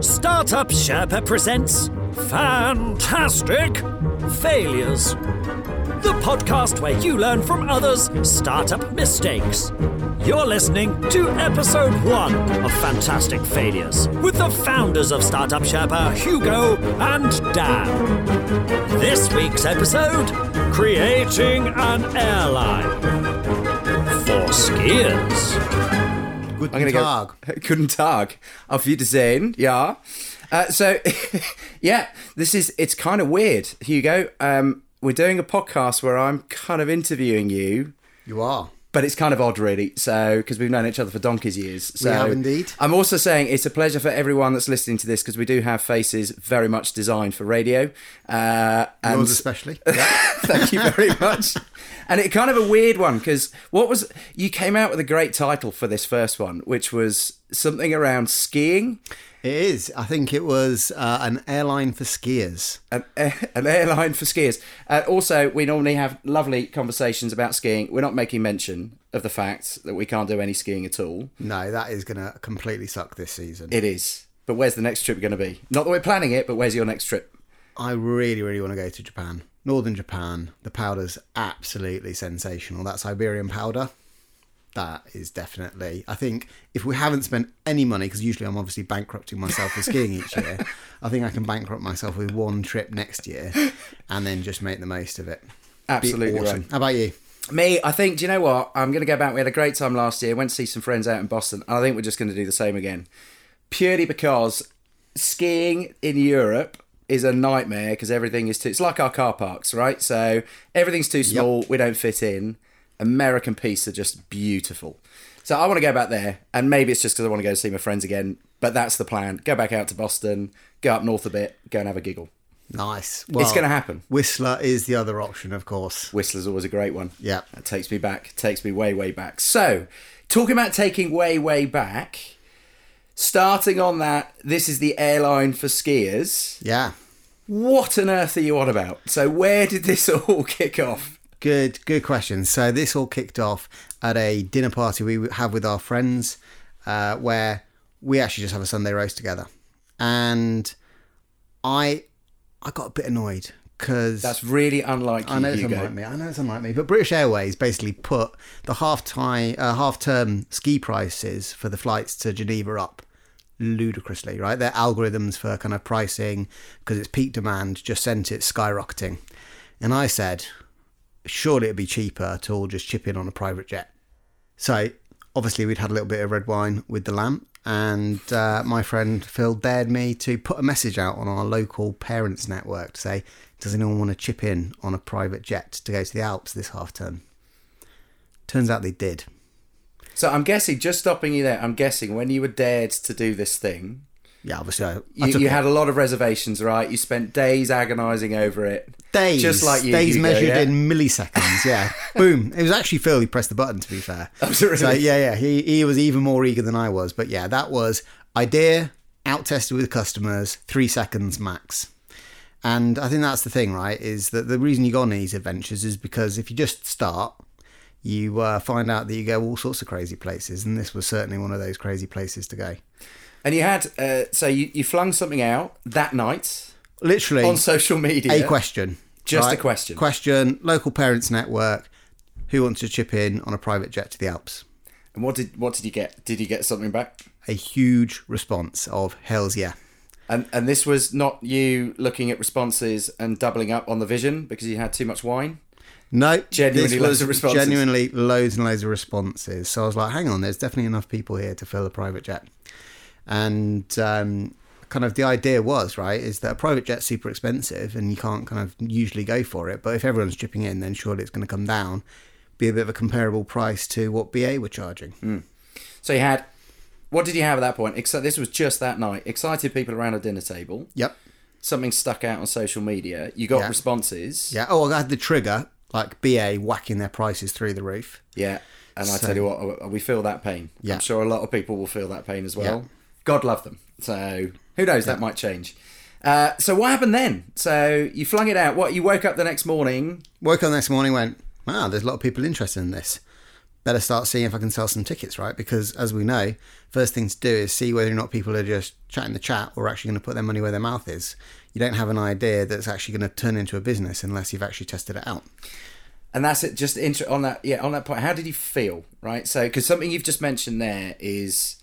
Startup Sherpa presents Fantastic Failures. The podcast where you learn from others' startup mistakes. You're listening to episode one of Fantastic Failures with the founders of Startup Sherpa, Hugo and Dan. This week's episode Creating an Airline for Skiers. Guten I'm gonna Tag. go. Guten Tag. Auf Wiedersehen. Yeah. Uh, so, yeah, this is. It's kind of weird, Hugo. Um, we're doing a podcast where I'm kind of interviewing you, You are. but it's kind of odd, really. So, because we've known each other for donkey's years. So, have indeed. I'm also saying it's a pleasure for everyone that's listening to this because we do have faces very much designed for radio. Uh, and Yours especially. Thank you very much. And it kind of a weird one because what was you came out with a great title for this first one, which was something around skiing, It is. I think it was uh, an airline for skiers. an, an airline for skiers. Uh, also, we normally have lovely conversations about skiing. We're not making mention of the fact that we can't do any skiing at all. No, that is going to completely suck this season. It is. But where's the next trip going to be? Not that we're planning it, but where's your next trip? I really, really want to go to Japan. Northern Japan. The powder's absolutely sensational. That Siberian powder, that is definitely. I think if we haven't spent any money, because usually I'm obviously bankrupting myself for skiing each year, I think I can bankrupt myself with one trip next year and then just make the most of it. Absolutely awesome. right. How about you? Me, I think, do you know what? I'm going to go back. We had a great time last year. Went to see some friends out in Boston. And I think we're just going to do the same again. Purely because skiing in Europe is a nightmare because everything is too. It's like our car parks, right? So everything's too small. We don't fit in. American Peace are just beautiful. So I want to go back there. And maybe it's just because I want to go see my friends again. But that's the plan. Go back out to Boston, go up north a bit, go and have a giggle. Nice. It's going to happen. Whistler is the other option, of course. Whistler's always a great one. Yeah. That takes me back, takes me way, way back. So, talking about taking way, way back, starting on that, this is the airline for skiers. Yeah. What on earth are you on about? So, where did this all kick off? Good, good question. So this all kicked off at a dinner party we have with our friends, uh, where we actually just have a Sunday roast together, and I, I got a bit annoyed because That's really unlike I know it's Hugo. unlike me. I know it's unlike me, but British Airways basically put the half time, uh, half term ski prices for the flights to Geneva up ludicrously. Right, their algorithms for kind of pricing because it's peak demand just sent it skyrocketing, and I said, surely it'd be cheaper to all just chip in on a private jet. So obviously we'd had a little bit of red wine with the lamp. And uh, my friend Phil dared me to put a message out on our local parents network to say, does anyone want to chip in on a private jet to go to the Alps this half term? Turns out they did. So, I'm guessing, just stopping you there, I'm guessing when you were dared to do this thing, Yeah, obviously. I, I you, you had a lot of reservations, right? You spent days agonising over it. days, Just like you, days Hugo, measured yeah? in milliseconds. Yeah, boom. It was actually Phil who pressed the button. To be fair, absolutely. so yeah, yeah, he he was even more eager than I was. But yeah, that was idea out tested with customers, three seconds max. And I think that's the thing, right? Is that the reason you go on these adventures is because if you just start, you uh, find out that you go all sorts of crazy places, and this was certainly one of those crazy places to go. And you had, uh, so you, you flung something out that night Literally, on social media. a question. Just a question. Question. Local parents network. Who wants to chip in on a private jet to the Alps? And what did what did you get? Did you get something back? A huge response of hell's yeah. And and this was not you looking at responses and doubling up on the vision because you had too much wine. No, Genuinely loads of responses. Genuinely loads and loads of responses. So I was like, hang on, there's definitely enough people here to fill a private jet. And um, kind of the idea was right is that a private jet's super expensive and you can't kind of usually go for it. But if everyone's chipping in, then surely it's going to come down, be a bit of a comparable price to what BA were charging. Hmm. So you had, what did you have at that point? except this was just that night. Excited people around a dinner table. Yep. Something stuck out on social media. You got Yeah. responses. Yeah. Oh, I had the trigger like BA whacking their prices through the roof. Yeah. And I tell you what, uh, we feel that pain. Yeah. I'm sure a lot of people will feel that pain as well. Yeah. God love them. So who knows? That might change. Uh, so what happened then? So you flung it out. What? You woke up the next morning. Woke up the next morning, went, wow, there's a lot of people interested in this. better start seeing if I can sell some tickets, right? Because as we know, first thing to do is see whether or not people are just chatting the chat or actually going to put their money where their mouth is. You don't have an idea that's actually going to turn into a business unless you've actually tested it out. And that's it. Just inter- on that, yeah, on that point. How did you feel, right? So, because something you've just mentioned there is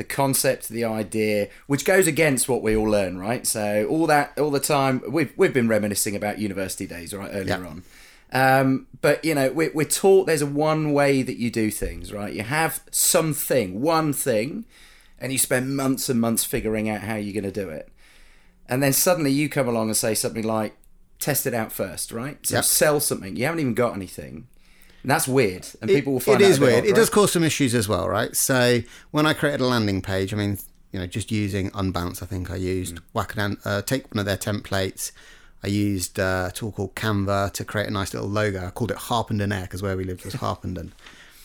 the concept, the idea, which goes against what we all learn, right? So, all that, all the time, we've we've been reminiscing about university days, right, earlier Yeah. on. Um, but you know, we're, we're taught there's a one way that you do things, right? You have something, one thing, and you spend months and months figuring out how you're going to do it. And then suddenly you come along and say something like, test it out first, right? So sell something. You haven't even got anything. And that's weird. And people will It- find it bit weird. odd, It does cause some issues as well, right? So when I created a landing page, I mean, you know, just using Unbounce, I think I used Mm. Wackadan, uh, take one of their templates. I used uh, a tool called Canva to create a nice little logo. I called it Harpenden Air because where we lived was Harpenden,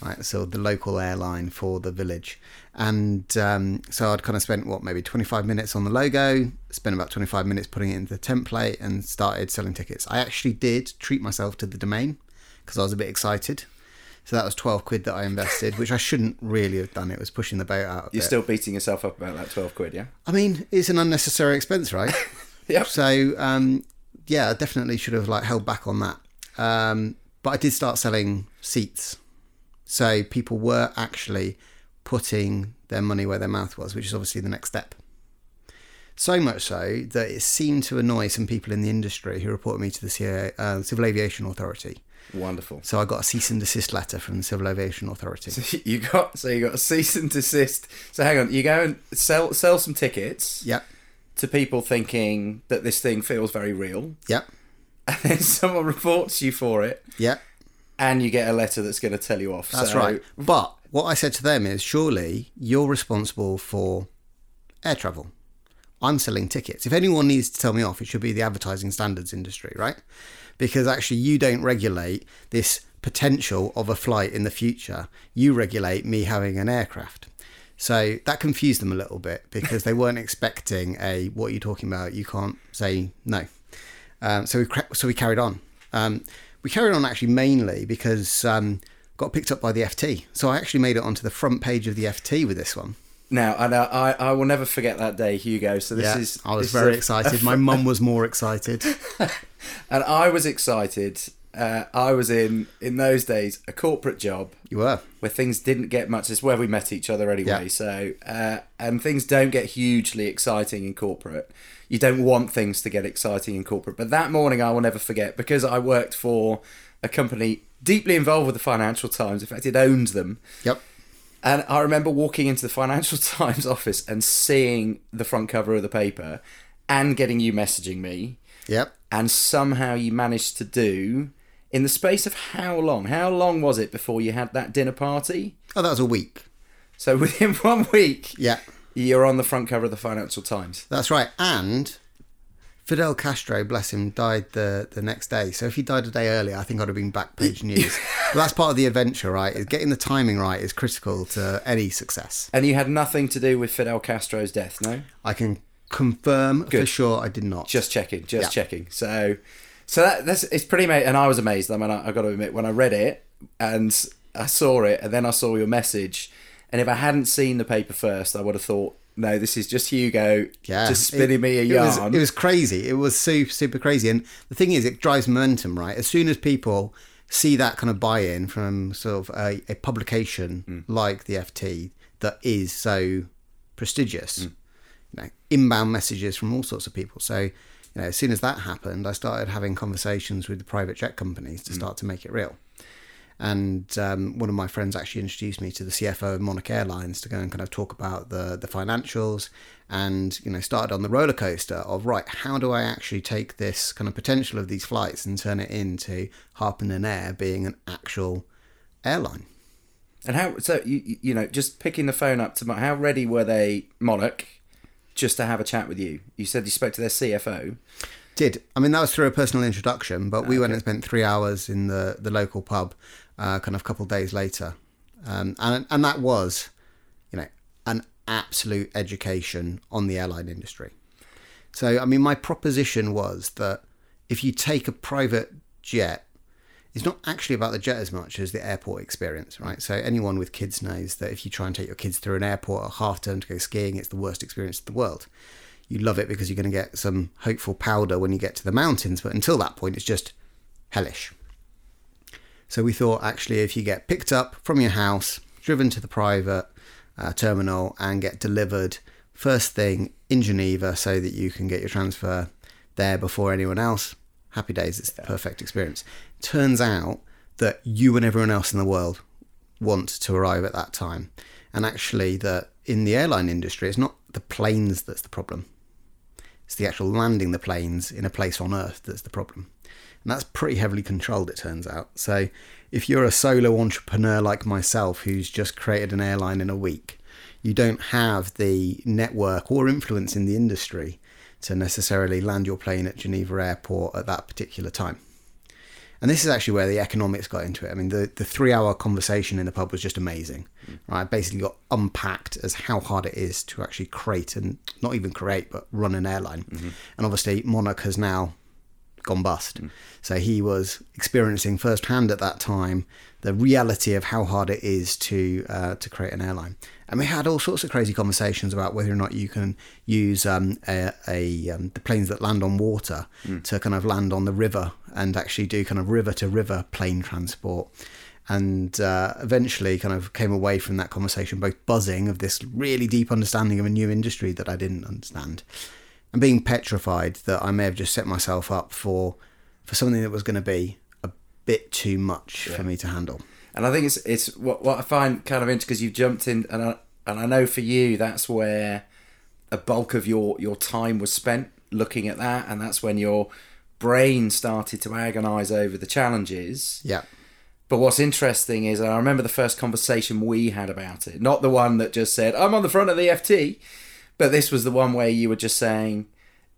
right? So the local airline for the village. And um, so I'd kind of spent what maybe 25 minutes on the logo, spent about 25 minutes putting it into the template, and started selling tickets. I actually did treat myself to the domain because I was a bit excited. So that was 12 quid that I invested, which I shouldn't really have done. It was pushing the boat out. You're bit. still beating yourself up about that 12 quid, yeah? I mean, it's an unnecessary expense, right? Yep. So, um, yeah, I definitely should have like held back on that. Um, but I did start selling seats. So people were actually putting their money where their mouth was, which is obviously the next step. So much so that it seemed to annoy some people in the industry who reported me to the CAA, uh, Civil Aviation Authority. Wonderful. So I got a cease and desist letter from the Civil Aviation Authority. You got so you got a cease and desist. So hang on, you go and sell sell some tickets Yep, to people thinking that this thing feels very real, yep, and then someone reports you for it, yep. and you get a letter that's going to tell you off. That's So- right. But what I said to them is, surely you're responsible for air travel. I'm selling tickets. If anyone needs to tell me off, it should be the advertising standards industry, right? Because actually, you don't regulate this potential of a flight in the future. You regulate me having an aircraft. So that confused them a little bit because they weren't expecting a what are you talking about? You can't say no. Um, so we so we carried on. Um, we carried on actually mainly because um, got picked up by the FT. So I actually made it onto the front page of the FT with this one. Now, and I I will never forget that day, Hugo. So this yeah, is I was very a- excited. My mum was more excited. and I was excited. Uh, I was in in those days a corporate job You were. where things didn't get much. It's where we met each other anyway. Yeah. So uh, and things don't get hugely exciting in corporate. You don't want things to get exciting in corporate. But that morning I will never forget because I worked for a company deeply involved with the Financial Times. In fact, it owned them. Yep. And I remember walking into the Financial Times office and seeing the front cover of the paper and getting you messaging me. Yep. And somehow you managed to do, in the space of how long? How long was it before you had that dinner party? Oh, that was a week. So within one week, Yeah. you're on the front cover of the Financial Times. That's right. And Fidel Castro, bless him, died the, the next day. So if he died a day earlier, I think I'd have been back page news. but that's part of the adventure, right? Is getting the timing right is critical to any success. And you had nothing to do with Fidel Castro's death, no? I can confirm for sure I did not. Just checking, just Yeah. checking. So, so that, that's it's pretty amazing. And I was amazed. I mean, I, I got to admit, when I read it and I saw it, and then I saw your message, and if I hadn't seen the paper first, I would have thought, no, this is just Hugo yeah, just spinning It- me a it was- yarn. It was, crazy. It was super, super crazy. And the thing is, it drives momentum, right? As soon as people see that kind of buy-in from sort of a, a publication Hmm. like the FT that is so prestigious, Hmm. you know, inbound messages from all sorts of people. So, you know, as soon as that happened, I started having conversations with the private jet companies to start to make it real. And um, one of my friends actually introduced me to the CFO of Monarch Airlines to go and kind of talk about the the financials, and you know started on the roller coaster of right, how do I actually take this kind of potential of these flights and turn it into Harpenden Air being an actual airline? And how so you you- know just picking the phone up to how ready were they Monarch just to have a chat with you? You said you spoke to their CFO. Did I mean that was through a personal introduction, but we went and spent three hours in the the local pub, uh, kind of a couple of days later, um, and and that was, you know, an absolute education on the airline industry. So I mean, my proposition was that if you take a private jet, it's not actually about the jet as much as the airport experience, right? So anyone with kids knows that if you try and take your kids through an airport at half term to go skiing, it's the worst experience in the world. You love it because you're going to get some hopeful powder when you get to the mountains, but until that point, it's just hellish. So we thought actually, if you get picked up from your house, driven to the private uh, terminal, and get delivered first thing in Geneva so that you can get your transfer there before anyone else, happy days. It's the perfect experience. Turns out that you and everyone else in the world want to arrive at that time. And actually, that in the airline industry, it's not the planes that's the problem. It's the actual landing the planes in a place on Earth that's the problem. And that's pretty heavily controlled, it turns out. So if you're a solo entrepreneur like myself who's just created an airline in a week, you don't have the network or influence in the industry to necessarily land your plane at Geneva Airport at that particular time. And this is actually where the economics got into it. I mean, the, the three hour conversation in the pub was just amazing. Mm. Right, basically got unpacked as how hard it is to actually create and not even create, but run an airline. Mm-hmm. And obviously, Monarch has now gone bust. Mm. So he was experiencing firsthand at that time the reality of how hard it is to uh, to create an airline. And we had all sorts of crazy conversations about whether or not you can use um, a, a um, the planes that land on water mm. to kind of land on the river and actually do kind of river to river plane transport. And uh, eventually, kind of came away from that conversation both buzzing of this really deep understanding of a new industry that I didn't understand, and being petrified that I may have just set myself up for for something that was going to be a bit too much yeah. for me to handle. And I think it's it's what what I find kind of interesting because you've jumped in, and I and I know for you that's where a bulk of your your time was spent looking at that, and that's when your brain started to agonise over the challenges. Yeah. But what's interesting is I remember the first conversation we had about it, not the one that just said I'm on the front of the FT, but this was the one where you were just saying,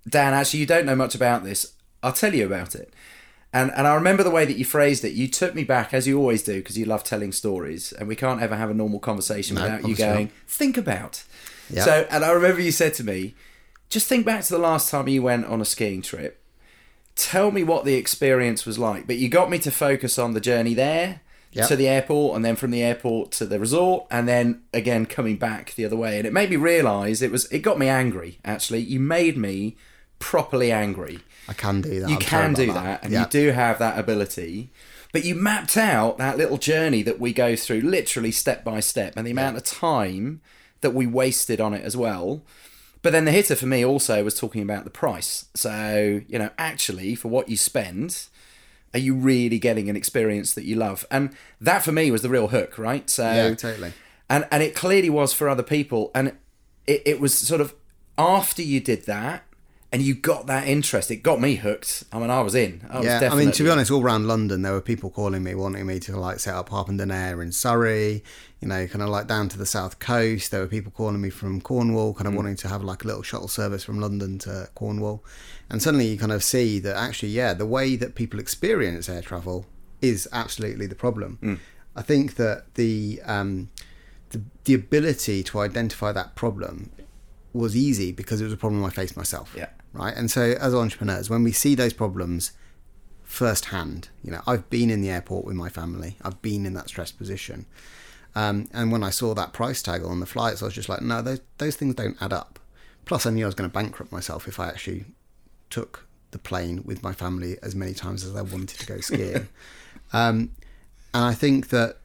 Dan, actually you don't know much about this. I'll tell you about it. And and I remember the way that you phrased it. You took me back as you always do because you love telling stories, and we can't ever have a normal conversation no, without you going not. think about. Yep. So and I remember you said to me, just think back to the last time you went on a skiing trip. Tell me what the experience was like. But you got me to focus on the journey there yep. to the airport, and then from the airport to the resort, and then again coming back the other way. And it made me realise it was it got me angry. Actually, you made me properly angry I can do that. You I'm can do that, that, and yeah. you do have that ability. But you mapped out that little journey that we go through, literally step by step, and the amount yeah. of time that we wasted on it as well. But then the hitter for me also was talking about the price. So, you know, actually, for what you spend, are you really getting an experience that you love? And that for me was the real hook, right? So, yeah, totally. And, and it clearly was for other people. And it, it was sort of after you did that, and you got that interest. It got me hooked. I mean, I was in. I was yeah, definitely... I mean, to be honest, all around London, there were people calling me, wanting me to like set up Harpenden Air in Surrey. You know, kind of like down to the south coast. There were people calling me from Cornwall, kind of mm. wanting to have like a little shuttle service from London to Cornwall. And suddenly, you kind of see that actually, yeah, the way that people experience air travel is absolutely the problem. Mm. I think that the um, the, the ability to identify that problem was easy because it was a problem I faced myself. Yeah right? And so, as entrepreneurs, when we see those problems firsthand, you know, I've been in the airport with my family, I've been in that stressed position. Um, and when I saw that price tag on the flights, I was just like, no, those, those things don't add up. Plus, I knew I was going to bankrupt myself if I actually took the plane with my family as many times as I wanted to go skiing. um, and I think that,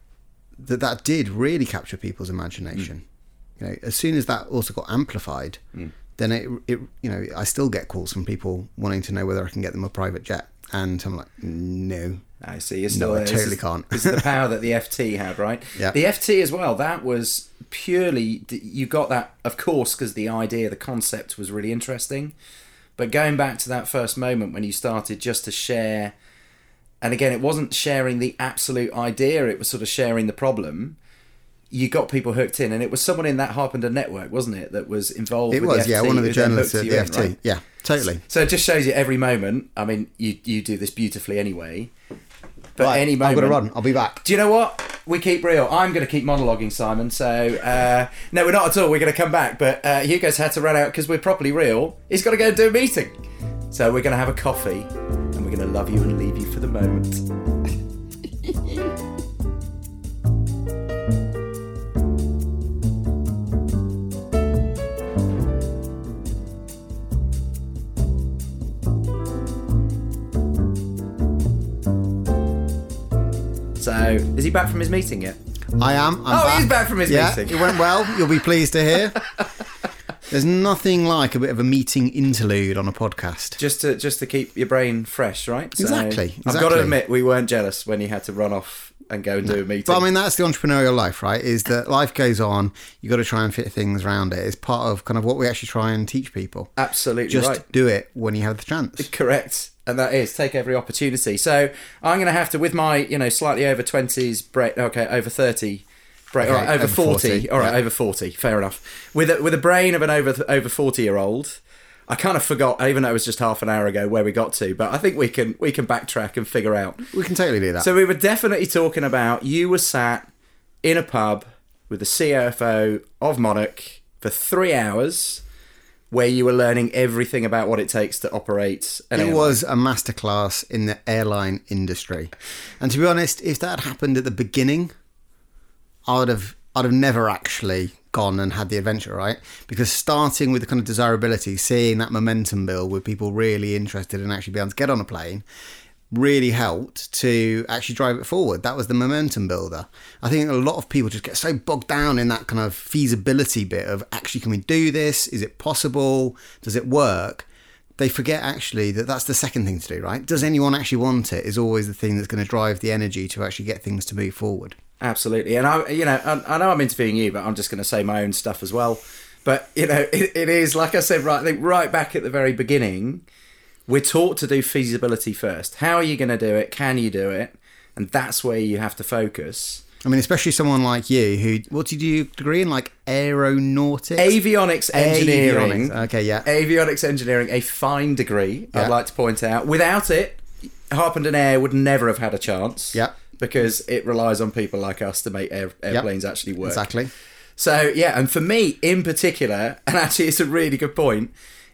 that that did really capture people's imagination. Mm. You know, as soon as that also got amplified, mm then it, it you know I still get calls from people wanting to know whether I can get them a private jet, and I'm like, no. I see. It's no, I totally can't. it's the power that the FT had, right? Yeah. The FT as well. That was purely you got that, of course, because the idea, the concept was really interesting. But going back to that first moment when you started just to share, and again, it wasn't sharing the absolute idea; it was sort of sharing the problem you got people hooked in, and it was someone in that Harpenden network, wasn't it, that was involved? With the UFT? It was, yeah, one of the journalists at the in, FT. Right? Yeah, totally. So it just shows you every moment. I mean, you you do this beautifully anyway. But right, any moment, I'm going to run. I'll be back. Do you know what? We keep real. I'm going to keep monologuing, Simon. So uh, no, we're not at all. We're going to come back. But uh, Hugo's had to run out because we're properly real. He's got to go and do a meeting. So we're going to have a coffee, and we're going to love you and leave you for the moment. is he back from his meeting yet? I am. I'm Oh, he's back from his yeah, meeting. It went well. You'll be pleased to hear. There's nothing like a bit of a meeting interlude on a podcast. Just to just to keep your brain fresh, right? So, Exactly, I've got to admit, we weren't jealous when you had to run off and go and do a meeting. But I mean, that's the entrepreneurial life, right? Is that life goes on. You got to try and fit things around it. It's part of kind of what we actually try and teach people. Absolutely Just right. do it when you have the chance. Correct. And that is take every opportunity. So I'm going to have to, with my, you know, slightly over 20s, break, okay, over 30, break, Okay, right, over, over 40, 40, all right, yeah. over 40, fair enough. With a, with a brain of an over over 40 year old, I kind of forgot, even though it was just half an hour ago, where we got to. But I think we can we can backtrack and figure out. We can totally do that. So we were definitely talking about you were sat in a pub with the CFO of Monarch for three hours, where you were learning everything about what it takes to operate. An it airline. was a masterclass in the airline industry. And to be honest, if that had happened at the beginning, I would have I'd have never actually gone and had the adventure, right? Because starting with the kind of desirability, seeing that momentum build with people really interested in actually being able to get on a plane really helped to actually drive it forward. That was the momentum builder. I think a lot of people just get so bogged down in that kind of feasibility bit of actually, can we do this? Is it possible? Does it work? They forget actually that that's the second thing to do, right? Does anyone actually want it? Is always the thing that's going to drive the energy to actually get things to move forward. Absolutely, and I, you know, I, I know I'm interviewing you, but I'm just going to say my own stuff as well. But you know, it, it is like I said, right? I think right back at the very beginning, we're taught to do feasibility first. How are you going to do it? Can you do it? And that's where you have to focus. I mean, especially someone like you who, what did you degree in? Like aeronautics? Avionics engineering. Avionics, okay, yeah. Avionics engineering, a fine degree. Yeah. I'd like to point out. Without it, Harpenden Air would never have had a chance. Yeah. Because it relies on people like us to make air, airplanes actually work. Exactly. So yeah, and for me in particular, and actually it's a really good point.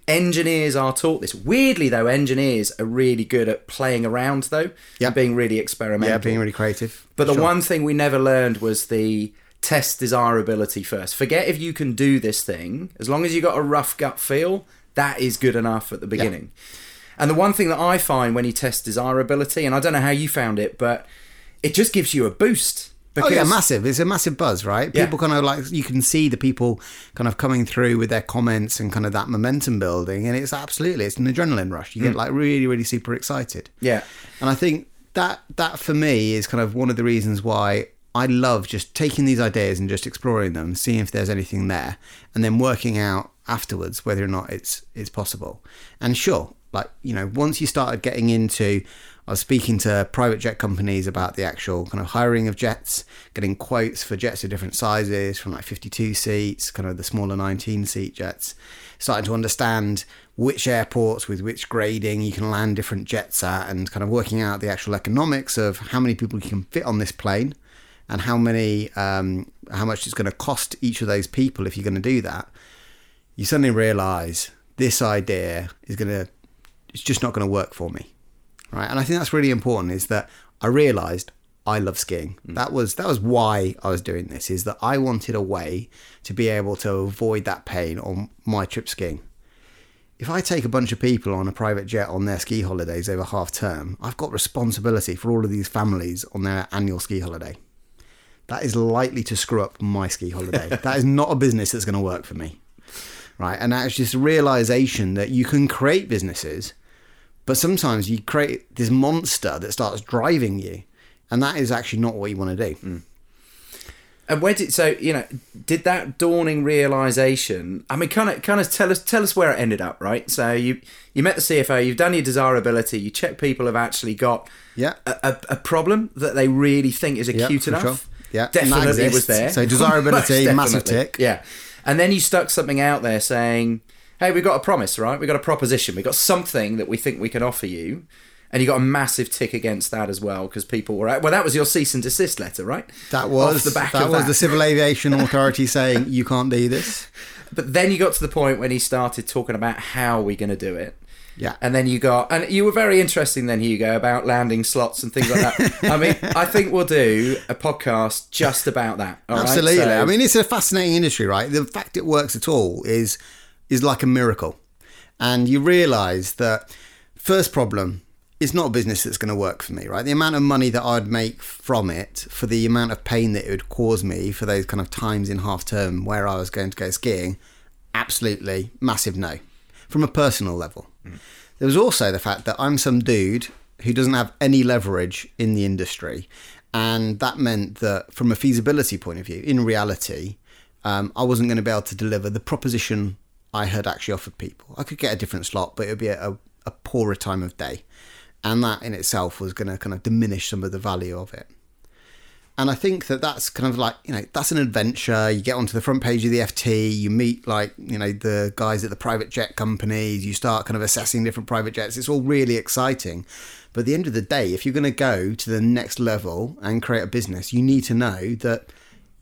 Engineers are taught this. Weirdly though, engineers are really good at playing around though, Yeah. being really experimental. Yeah, being really creative. But the Sure. one thing we never learned was the test desirability first. Forget if you can do this thing. As long as you got a rough gut feel, that is good enough at the beginning. And the one thing that I find when you test desirability, and I don't know how you found it, but it just gives you a boost. Oh yeah, massive. It's a massive buzz, right? Yeah. People kind of like you can see the people kind of coming through with their comments and kind of that momentum building, and it's absolutely it's an adrenaline rush. You get mm. like really, really super excited. Yeah. And I think that that for me is kind of one of the reasons why I love just taking these ideas and just exploring them, seeing if there's anything there, and then working out afterwards whether or not it's it's possible. And sure, like you know, once you started getting into I was speaking to private jet companies about the actual kind of hiring of jets, getting quotes for jets of different sizes from like 52 seats, kind of the smaller 19 seat jets, starting to understand which airports with which grading you can land different jets at, and kind of working out the actual economics of how many people you can fit on this plane and how many, um, how much it's going to cost each of those people if you're going to do that. You suddenly realize this idea is going to, it's just not going to work for me right? And I think that's really important. Is that I realised I love skiing. Mm. That was that was why I was doing this. Is that I wanted a way to be able to avoid that pain on my trip skiing. If I take a bunch of people on a private jet on their ski holidays over half term, I've got responsibility for all of these families on their annual ski holiday. That is likely to screw up my ski holiday. that is not a business that's going to work for me. Right? And that's just a realization that you can create businesses but sometimes you create this monster that starts driving you, and that is actually not what you want to do. Mm. And where did so you know did that dawning realization? I mean, kind of kind of tell us tell us where it ended up, right? So you you met the CFO, you've done your desirability, you check people have actually got Yeah. a, a, a problem that they really think is Yeah, acute for enough. sure. Yeah, definitely was there. So desirability, massive tick. Yeah, and then you stuck something out there saying, "Hey, we've got a promise, right? We've got a proposition. We've got something that we think we can offer you." And you got a massive tick against that as well because people were. Well, that was your cease and desist letter, right? That was Off the back that of was that. the Civil Aviation Authority saying you can't do this. But then you got to the point when he started talking about how we're going to do it. Yeah. And then you got, and you were very interesting then, Hugo, about landing slots and things like that. I mean, I think we'll do a podcast just about that. all right? Absolutely. So- I mean, it's a fascinating industry, right? The fact it works at all is is like a miracle. And you realize that first problem it's not a business that's going to work for me, right? The amount of money that I'd make from it for the amount of pain that it would cause me for those kind of times in half term where I was going to go skiing, absolutely massive no. From a personal level. There was also the fact that I'm some dude who doesn't have any leverage in the industry. And that meant that from a feasibility point of view, in reality, um, I wasn't going to be able to deliver the proposition I had actually offered people. I could get a different slot, but it would be a, a poorer time of day. And that in itself was going to kind of diminish some of the value of it. And I think that that's kind of like, you know, that's an adventure. You get onto the front page of the FT, you meet like, you know, the guys at the private jet companies, you start kind of assessing different private jets. It's all really exciting. But at the end of the day, if you're going to go to the next level and create a business, you need to know that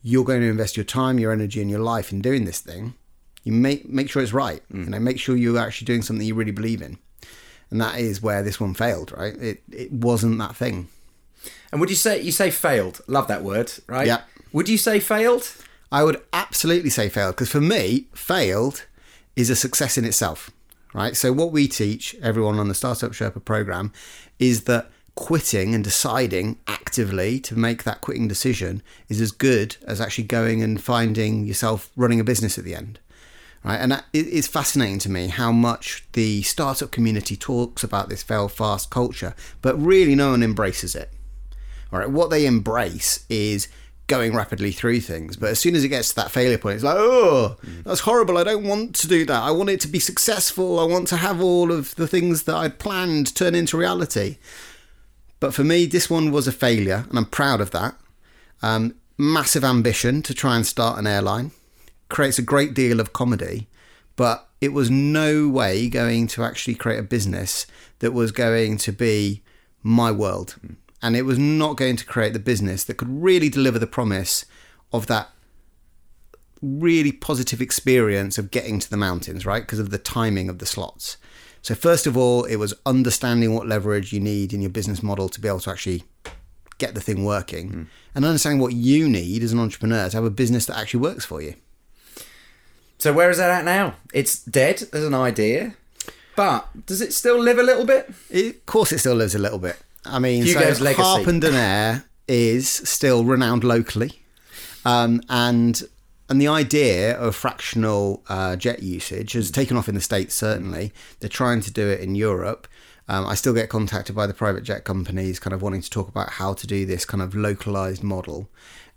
you're going to invest your time, your energy, and your life in doing this thing. You make make sure it's right. Mm. You know, make sure you're actually doing something you really believe in. And that is where this one failed, right? It it wasn't that thing. And would you say, you say failed? Love that word, right? Yeah. Would you say failed? I would absolutely say failed because for me, failed is a success in itself, right? So, what we teach everyone on the Startup Sherpa program is that quitting and deciding actively to make that quitting decision is as good as actually going and finding yourself running a business at the end. Right, and that- it's fascinating to me how much the startup community talks about this fail fast culture, but really no one embraces it. All right, what they embrace is going rapidly through things, but as soon as it gets to that failure point, it's like, oh, that's horrible. I don't want to do that. I want it to be successful. I want to have all of the things that I'd planned turn into reality. But for me, this one was a failure, and I'm proud of that. Um, massive ambition to try and start an airline, creates a great deal of comedy, but it was no way going to actually create a business that was going to be my world. Hmm. And it was not going to create the business that could really deliver the promise of that really positive experience of getting to the mountains, right? Because of the timing of the slots. So, first of all, it was understanding what leverage you need in your business model to be able to actually get the thing working hmm. and understanding what you need as an entrepreneur to have a business that actually works for you. So where is that at now? It's dead as an idea, but does it still live a little bit? It, of course, it still lives a little bit. I mean, Hugo's so legacy. Harpenden Air is still renowned locally, um, and and the idea of fractional uh, jet usage has taken off in the states. Certainly, they're trying to do it in Europe. Um, I still get contacted by the private jet companies, kind of wanting to talk about how to do this kind of localized model,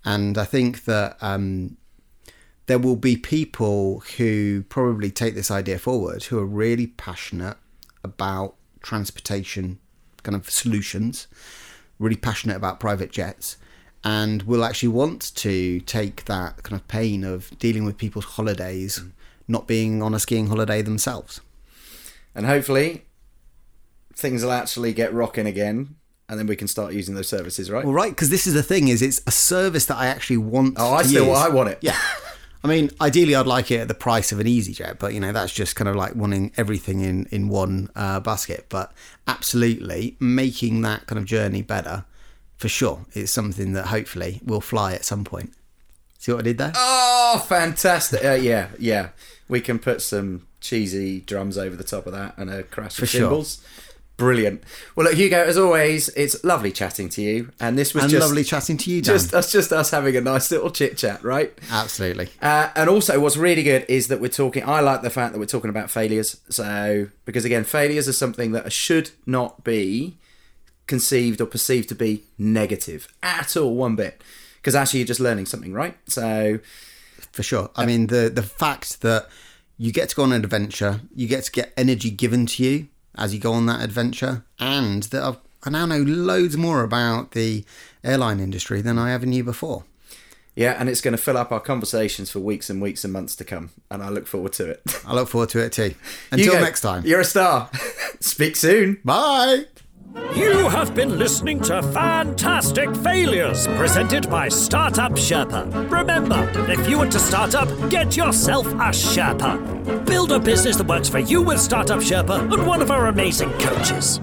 and I think that. Um, there will be people who probably take this idea forward who are really passionate about transportation kind of solutions, really passionate about private jets, and will actually want to take that kind of pain of dealing with people's holidays, mm. not being on a skiing holiday themselves. And hopefully, things will actually get rocking again, and then we can start using those services, right? Well, right, because this is the thing: is it's a service that I actually want. Oh, I still, use. I want it. Yeah. I mean, ideally, I'd like it at the price of an EasyJet, but you know, that's just kind of like wanting everything in in one uh, basket. But absolutely, making that kind of journey better, for sure, is something that hopefully will fly at some point. See what I did there? Oh, fantastic! Uh, yeah, yeah. We can put some cheesy drums over the top of that and a crash For of sure. Brilliant. Well, look, Hugo, as always, it's lovely chatting to you, and this was and just lovely chatting to you, Dan. just that's just us having a nice little chit chat, right? absolutely. Uh, and also, what's really good is that we're talking. I like the fact that we're talking about failures. So, because again, failures are something that should not be conceived or perceived to be negative at all, one bit. Because actually, you're just learning something, right? So, for sure. I mean, the the fact that you get to go on an adventure, you get to get energy given to you as you go on that adventure, and that I've, I now know loads more about the airline industry than I ever knew before. yeah, and it's going to fill up our conversations for weeks and weeks and months to come. And I look forward to it. I look forward to it too. Until Hugo, next time. You're a star. Speak soon. Bye. You have been listening to Fantastic Failures, presented by Startup Sherpa. Remember, if you want to start up, get yourself a Sherpa. Build a business that works for you with Startup Sherpa and one of our amazing coaches.